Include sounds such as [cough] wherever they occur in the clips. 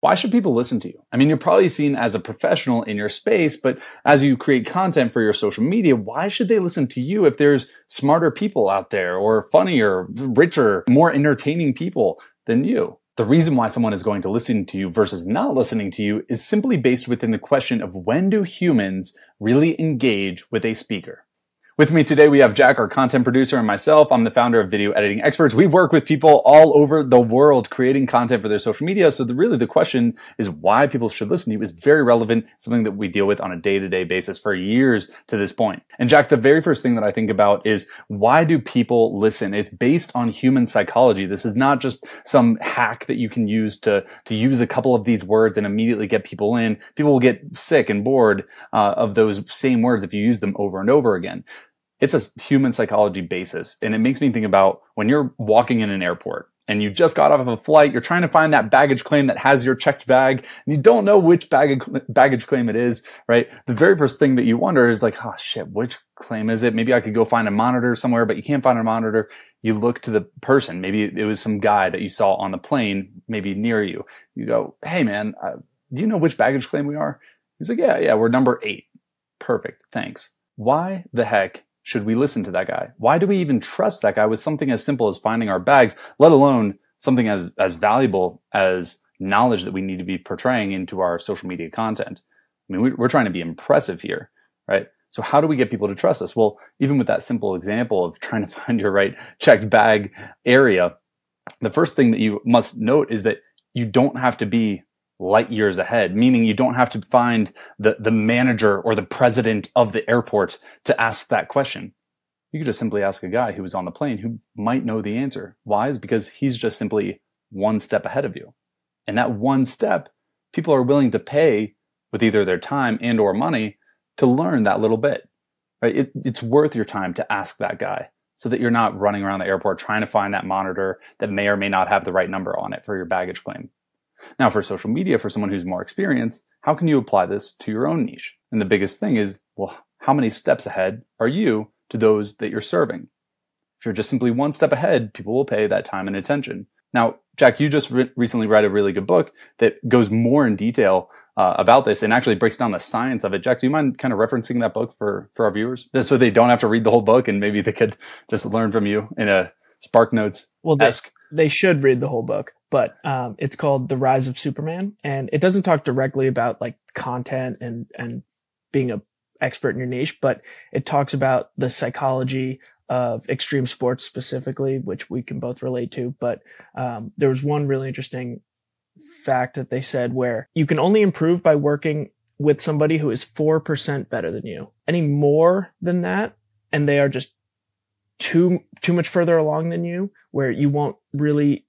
Why should people listen to you? I mean, you're probably seen as a professional in your space, but as you create content for your social media, why should they listen to you if there's smarter people out there or funnier, richer, more entertaining people than you? The reason why someone is going to listen to you versus not listening to you is simply based within the question of when do humans really engage with a speaker? With me today, we have Jack, our content producer, and myself. I'm the founder of Video Editing Experts. We work with people all over the world creating content for their social media. So the, really the question is why people should listen to you is very relevant, something that we deal with on a day-to-day basis for years to this point. And Jack, the very first thing that I think about is why do people listen? It's based on human psychology. This is not just some hack that you can use to, to use a couple of these words and immediately get people in. People will get sick and bored uh, of those same words if you use them over and over again it's a human psychology basis. And it makes me think about when you're walking in an airport and you just got off of a flight, you're trying to find that baggage claim that has your checked bag and you don't know which baggage, baggage claim it is, right? The very first thing that you wonder is like, oh shit, which claim is it? Maybe I could go find a monitor somewhere, but you can't find a monitor. You look to the person. Maybe it was some guy that you saw on the plane, maybe near you. You go, Hey man, uh, do you know which baggage claim we are? He's like, yeah, yeah, we're number eight. Perfect. Thanks. Why the heck should we listen to that guy? Why do we even trust that guy with something as simple as finding our bags, let alone something as, as valuable as knowledge that we need to be portraying into our social media content? I mean, we're trying to be impressive here, right? So how do we get people to trust us? Well, even with that simple example of trying to [laughs] find your right checked bag area, the first thing that you must note is that you don't have to be light years ahead, meaning you don't have to find the, the manager or the president of the airport to ask that question. You could just simply ask a guy who was on the plane who might know the answer. Why? Is because he's just simply one step ahead of you. And that one step, people are willing to pay with either their time and or money to learn that little bit. Right? It, it's worth your time to ask that guy so that you're not running around the airport trying to find that monitor that may or may not have the right number on it for your baggage claim. Now, for social media, for someone who's more experienced, how can you apply this to your own niche? And the biggest thing is, well, how many steps ahead are you to those that you're serving? If you're just simply one step ahead, people will pay that time and attention. Now, Jack, you just re- recently read a really good book that goes more in detail uh, about this and actually breaks down the science of it. Jack, do you mind kind of referencing that book for, for our viewers so they don't have to read the whole book and maybe they could just learn from you in a Spark Notes? Well, they, they should read the whole book but um, it's called The Rise of Superman, and it doesn't talk directly about like content and and being a expert in your niche, but it talks about the psychology of extreme sports specifically, which we can both relate to. But um, there was one really interesting fact that they said where you can only improve by working with somebody who is 4% better than you. Any more than that, and they are just too, too much further along than you, where you won't really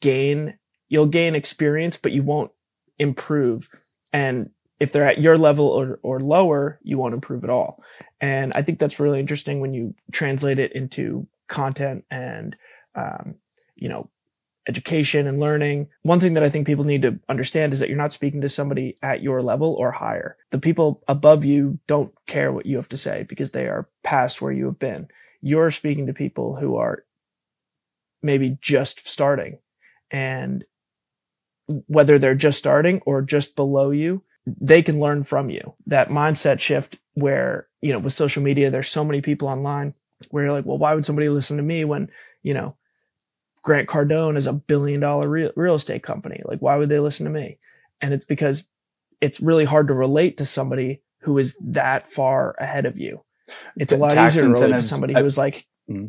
gain, you'll gain experience, but you won't improve. And if they're at your level or, or lower, you won't improve at all. And I think that's really interesting when you translate it into content and, um, you know, education and learning. One thing that I think people need to understand is that you're not speaking to somebody at your level or higher. The people above you don't care what you have to say because they are past where you have been. You're speaking to people who are maybe just starting and whether they're just starting or just below you, they can learn from you. That mindset shift where, you know, with social media, there's so many people online where you're like, well, why would somebody listen to me when, you know, Grant Cardone is a billion dollar real, real estate company? Like, why would they listen to me? And it's because it's really hard to relate to somebody who is that far ahead of you. It's a lot easier to relate to somebody who is like, mm-hmm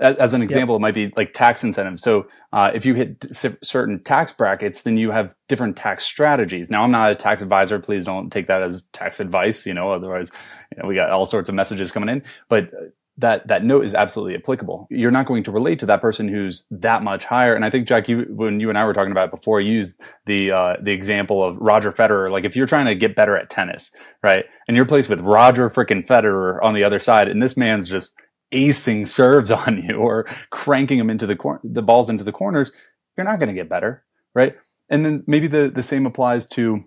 as an example, yep. it might be like tax incentives. So uh, if you hit certain tax brackets, then you have different tax strategies. Now, I'm not a tax advisor. Please don't take that as tax advice. You know, otherwise, you know, we got all sorts of messages coming in. But uh, that that note is absolutely applicable. You're not going to relate to that person who's that much higher. And I think Jack, you when you and I were talking about it before, you used the uh, the example of Roger Federer. Like if you're trying to get better at tennis, right, and you're placed with Roger freaking Federer on the other side, and this man's just acing serves [laughs] on you or cranking them into the cor- the balls into the corners, you're not going to get better, right? And then maybe the the same applies to.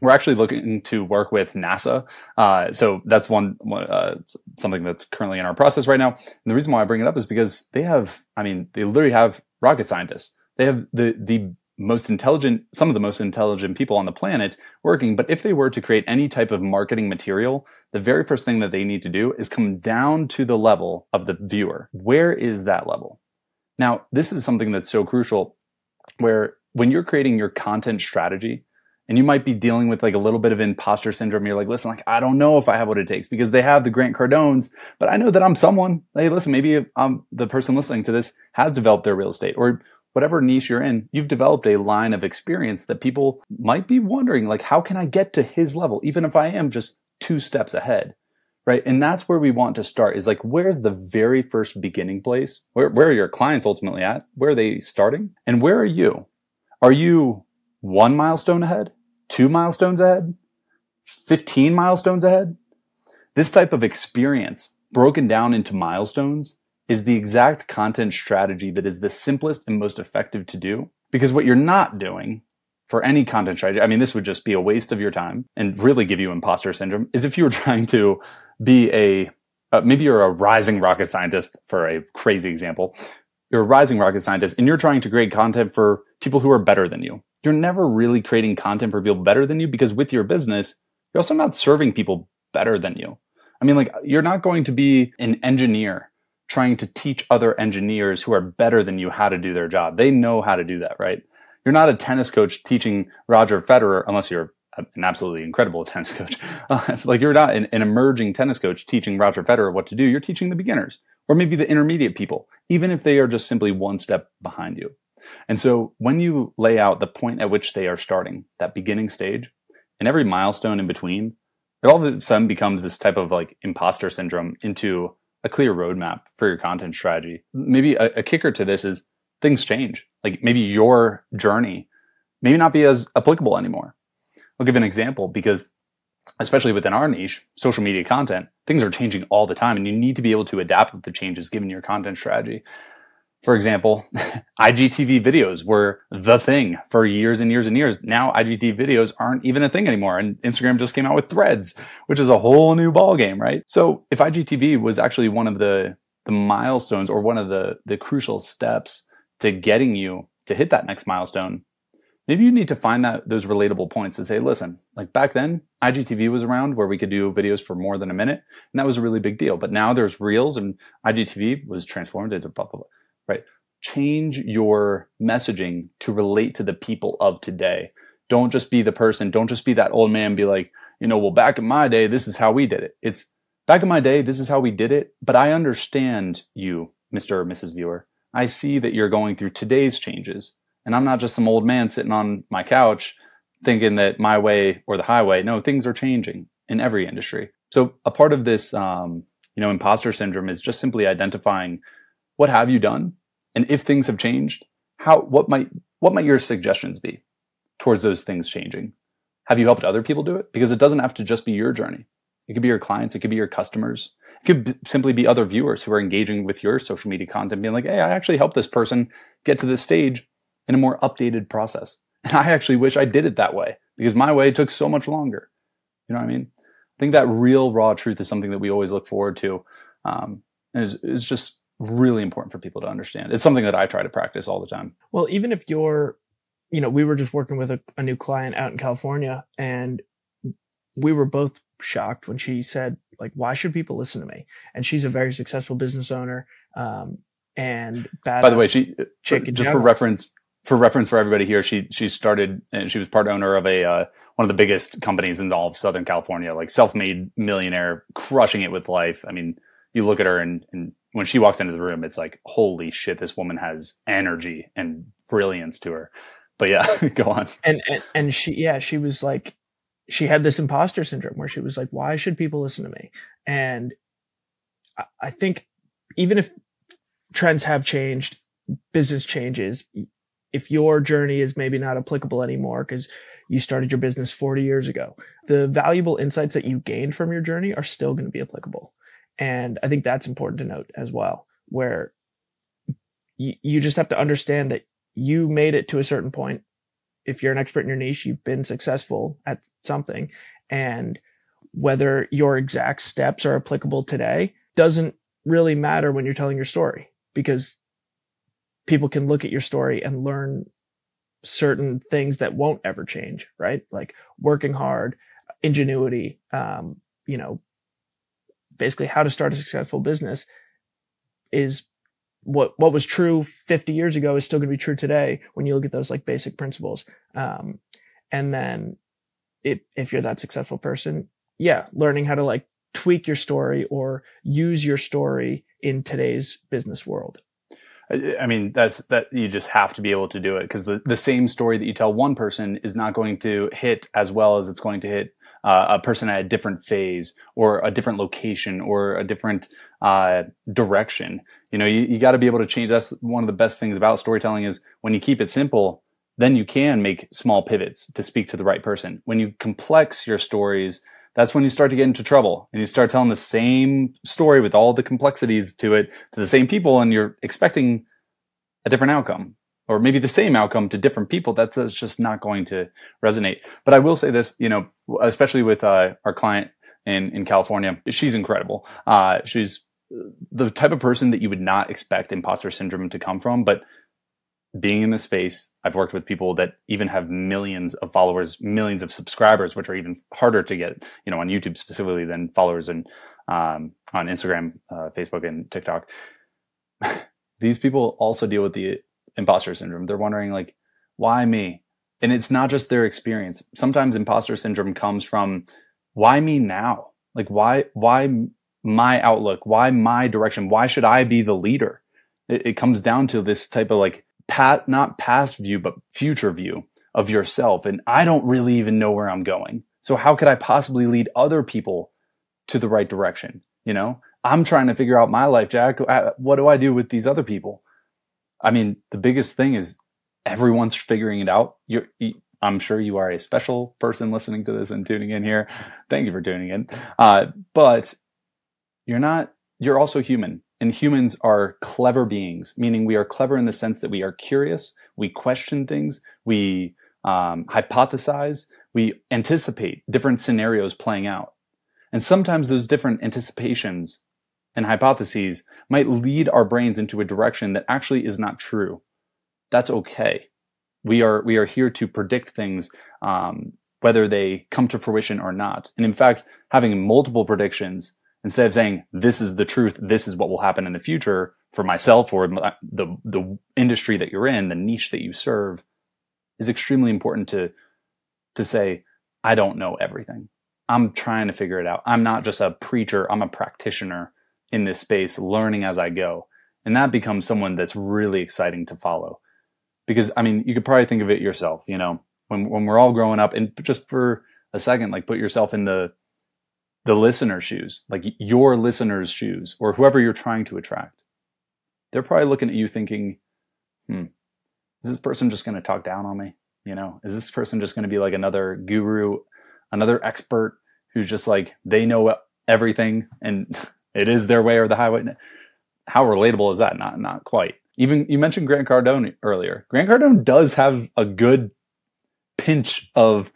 We're actually looking to work with NASA, uh, so that's one uh, something that's currently in our process right now. And the reason why I bring it up is because they have, I mean, they literally have rocket scientists. They have the the most intelligent, some of the most intelligent people on the planet working. But if they were to create any type of marketing material, the very first thing that they need to do is come down to the level of the viewer. Where is that level? Now, this is something that's so crucial where when you're creating your content strategy, and you might be dealing with like a little bit of imposter syndrome. You're like, listen, like, I don't know if I have what it takes because they have the Grant Cardones, but I know that I'm someone. Hey, listen, maybe I'm, the person listening to this has developed their real estate or whatever niche you're in, you've developed a line of experience that people might be wondering, like, how can I get to his level, even if I am just two steps ahead? Right. And that's where we want to start is like, where's the very first beginning place? Where, where are your clients ultimately at? Where are they starting? And where are you? Are you one milestone ahead? Two milestones ahead? 15 milestones ahead? This type of experience broken down into milestones is the exact content strategy that is the simplest and most effective to do. Because what you're not doing for any content strategy, I mean, this would just be a waste of your time and really give you imposter syndrome, is if you were [laughs] trying to be a, uh, maybe you're a rising rocket scientist for a crazy example. You're a rising rocket scientist and you're trying to create content for people who are better than you. You're never really creating content for people better than you because with your business, you're also not serving people better than you. I mean, like, you're not going to be an engineer trying to teach other engineers who are better than you how to do their job. They know how to do that, right? You're not a tennis coach teaching Roger Federer, unless you're an absolutely incredible [laughs] tennis coach. Uh, like you're not an, an, emerging tennis coach teaching Roger Federer what to do. You're teaching the beginners or maybe the intermediate people, even if they are just simply one step behind you. And so when you lay out the point at which they are starting, that beginning stage, and every milestone in between, it all of a sudden becomes this type of like imposter syndrome into a clear roadmap for your content strategy. Maybe a, a kicker to this is things change. Like maybe your journey maybe not be as applicable anymore. I'll give an example because especially within our niche, social media content, things are changing all the time and you need to be able to adapt with the changes given your content strategy. For example, [laughs] IGTV videos were the thing for years and years and years. Now IGTV videos aren't even a thing anymore. And Instagram just came out with threads, which is a whole new ballgame, right? So if IGTV was actually one of the, the milestones or one of the, the crucial steps to getting you to hit that next milestone, maybe you need to find that those relatable points and say, listen, like back then, IGTV was around where we could do videos for more than a minute, and that was a really big deal. But now there's reels, and IGTV was transformed into blah blah blah right? Change your messaging to relate to the people of today. Don't just be the person, don't just be that old man, be like, you know, well, back in my day, this is how we did it. It's back in my day, this is how we did it. But I understand you, Mr. or Mrs. Viewer. I see that you're going through today's changes. And I'm not just some old man sitting on my couch thinking that my way or the highway. No, things are changing in every industry. So a part of this, um, you know, imposter syndrome is just simply identifying what have you done? And if things have changed, how, what might, what might your suggestions be towards those things changing? Have you helped other people do it? Because it doesn't have to just be your journey. It could be your clients. It could be your customers. It could b- simply be other viewers who are engaging with your social media content, being like, Hey, I actually helped this person get to this stage in a more updated process. And I actually wish I did it that way because my way took so much longer. You know what I mean? I think that real raw truth is something that we always look forward to. Um, is, is just really important for people to understand. It's something that I try to practice all the time. Well, even if you're, you know, we were just working with a, a new client out in California and we were both shocked when she said, like, why should people listen to me? And she's a very successful business owner. Um, and by the way, she, just for reference, for reference for everybody here, she she started and she was part owner of a uh, one of the biggest companies in all of Southern California, like self-made millionaire, crushing it with life. I mean, you look at her and, and when she walks into the room, it's like, holy shit, this woman has energy and brilliance to her. But yeah, [laughs] go on. And, and, and she, yeah, she was like, she had this imposter syndrome where she was like, why should people listen to me? And I, I think even if trends have changed, business changes, if your journey is maybe not applicable anymore because you started your business 40 years ago, the valuable insights that you gained from your journey are still going to be applicable. And I think that's important to note as well, where y- you just have to understand that you made it to a certain point. If you're an expert in your niche, you've been successful at something. And whether your exact steps are applicable today doesn't really matter when you're telling your story because people can look at your story and learn certain things that won't ever change, right? Like working hard, ingenuity, um, you know, basically how to start a successful business is what what was true 50 years ago is still going to be true today when you look at those like basic principles. Um, and then if if you're that successful person yeah learning how to like tweak your story or use your story in today's business world. I mean, that's that you just have to be able to do it because the, the same story that you tell one person is not going to hit as well as it's going to hit uh, a person at a different phase or a different location or a different uh, direction. You know, you, you got to be able to change. That's one of the best things about storytelling is when you keep it simple, then you can make small pivots to speak to the right person. When you complex your stories, that's when you start to get into trouble and you start telling the same story with all the complexities to it to the same people and you're expecting a different outcome or maybe the same outcome to different people, that's, that's just not going to resonate. But I will say this, you know, especially with uh, our client in, in California, she's incredible. Uh, she's the type of person that you would not expect imposter syndrome to come from, but being in the space, I've worked with people that even have millions of followers, millions of subscribers, which are even harder to get, you know, on YouTube specifically than followers and um, on Instagram, uh, Facebook, and TikTok. [sighs] These people also deal with the imposter syndrome. They're wondering like, why me? And it's not just their experience. Sometimes imposter syndrome comes from why me now? Like why why my outlook? Why my direction? Why should I be the leader? It, it comes down to this type of like pat not past view but future view of yourself and I don't really even know where I'm going. So how could I possibly lead other people to the right direction? You know, I'm trying to figure out my life, Jack. Uh, what do I do with these other people? I mean, the biggest thing is everyone's figuring it out. You're, I'm sure you are a special person listening to this and tuning in here. Thank you for tuning in. Uh, but you're not, you're also human. And humans are clever beings, meaning we are clever in the sense that we are curious, we question things, we um, hypothesize, we anticipate different scenarios playing out. And sometimes those different anticipations and hypotheses might lead our brains into a direction that actually is not true. That's okay. We are we are here to predict things, um, whether they come to fruition or not. And in fact, having multiple predictions instead of saying this is the truth, this is what will happen in the future for myself or the the industry that you're in, the niche that you serve, is extremely important to to say I don't know everything. I'm trying to figure it out. I'm not just a preacher. I'm a practitioner in this space, learning as I go. And that becomes someone that's really exciting to follow. Because, I mean, you could probably think of it yourself, you know, when, when we're all growing up and just for a second, like put yourself in the, the listener's shoes, like your listener's shoes or whoever you're trying to attract. They're probably looking at you thinking, hmm, is this person just going to talk down on me? You know, is this person just going to be like another guru, another expert who's just like, they know everything and [laughs] It is their way or the highway. How relatable is that? Not not quite. Even you mentioned Grant Cardone earlier. Grant Cardone does have a good pinch of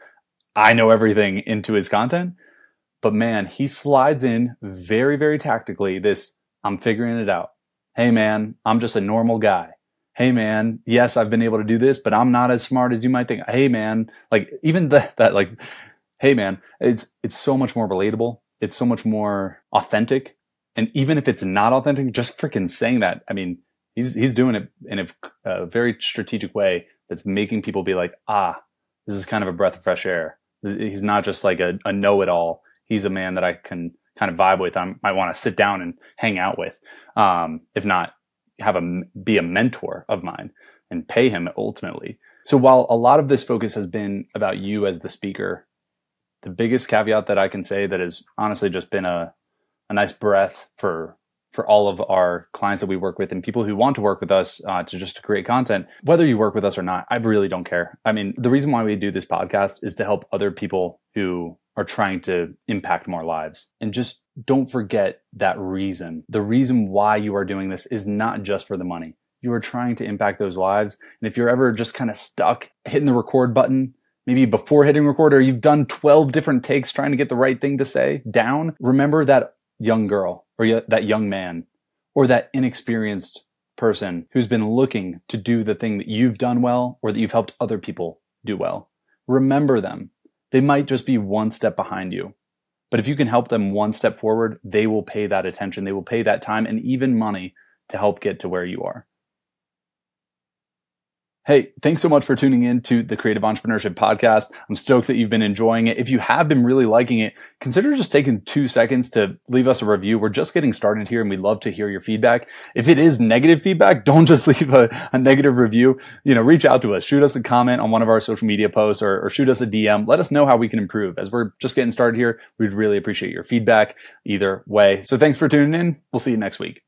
I know everything into his content, but man, he slides in very very tactically this I'm figuring it out. Hey man, I'm just a normal guy. Hey man, yes, I've been able to do this, but I'm not as smart as you might think. Hey man, like even that [laughs] that like hey man, it's it's so much more relatable. It's so much more authentic and even if it's not authentic, just freaking saying that. I mean, he's he's doing it in a, a, very strategic way that's making people be like, ah, this is kind of a breath of fresh air. He's not just like a, a know-it-all. He's a man that I can kind of vibe with. I might want to sit down and hang out with. Um, if not, have a be a mentor of mine and pay him ultimately. So while a lot of this focus has been about you as the speaker, the biggest caveat that I can say that has honestly just been a a nice breath for for all of our clients that we work with and people who want to work with us uh, to just to create content. Whether you work with us or not i really don't care. I mean the reason why we do this podcast is to help other people who are trying to impact more lives. And just don't forget that reason. The reason why you are doing this is not just for the money. You are trying to impact those lives. And if you're ever just kind of stuck hitting the record button maybe before hitting record or you've done 12 different takes trying to get the right thing to say down remember that young girl or that young man or that inexperienced person who's been looking to do the thing that you've done well or that you've helped other people do well. Remember them. They might just be one step behind you. But if you can help them one step forward, they will pay that attention. They will pay that time and even money to help get to where you are. Hey, thanks so much for tuning in to the Creative Entrepreneurship Podcast. I'm stoked that you've been enjoying it. If you have been really liking it, consider just taking two seconds to leave us a review. We're just getting started here and we'd love to hear your feedback. If it is negative feedback, [laughs] don't just leave a, a negative review. You know, reach out to us, shoot us a comment on one of our social media posts or, or shoot us a DM. Let us know how we can improve. As we're just getting started here, we'd really appreciate your feedback either way. So thanks for tuning in. We'll see you next week.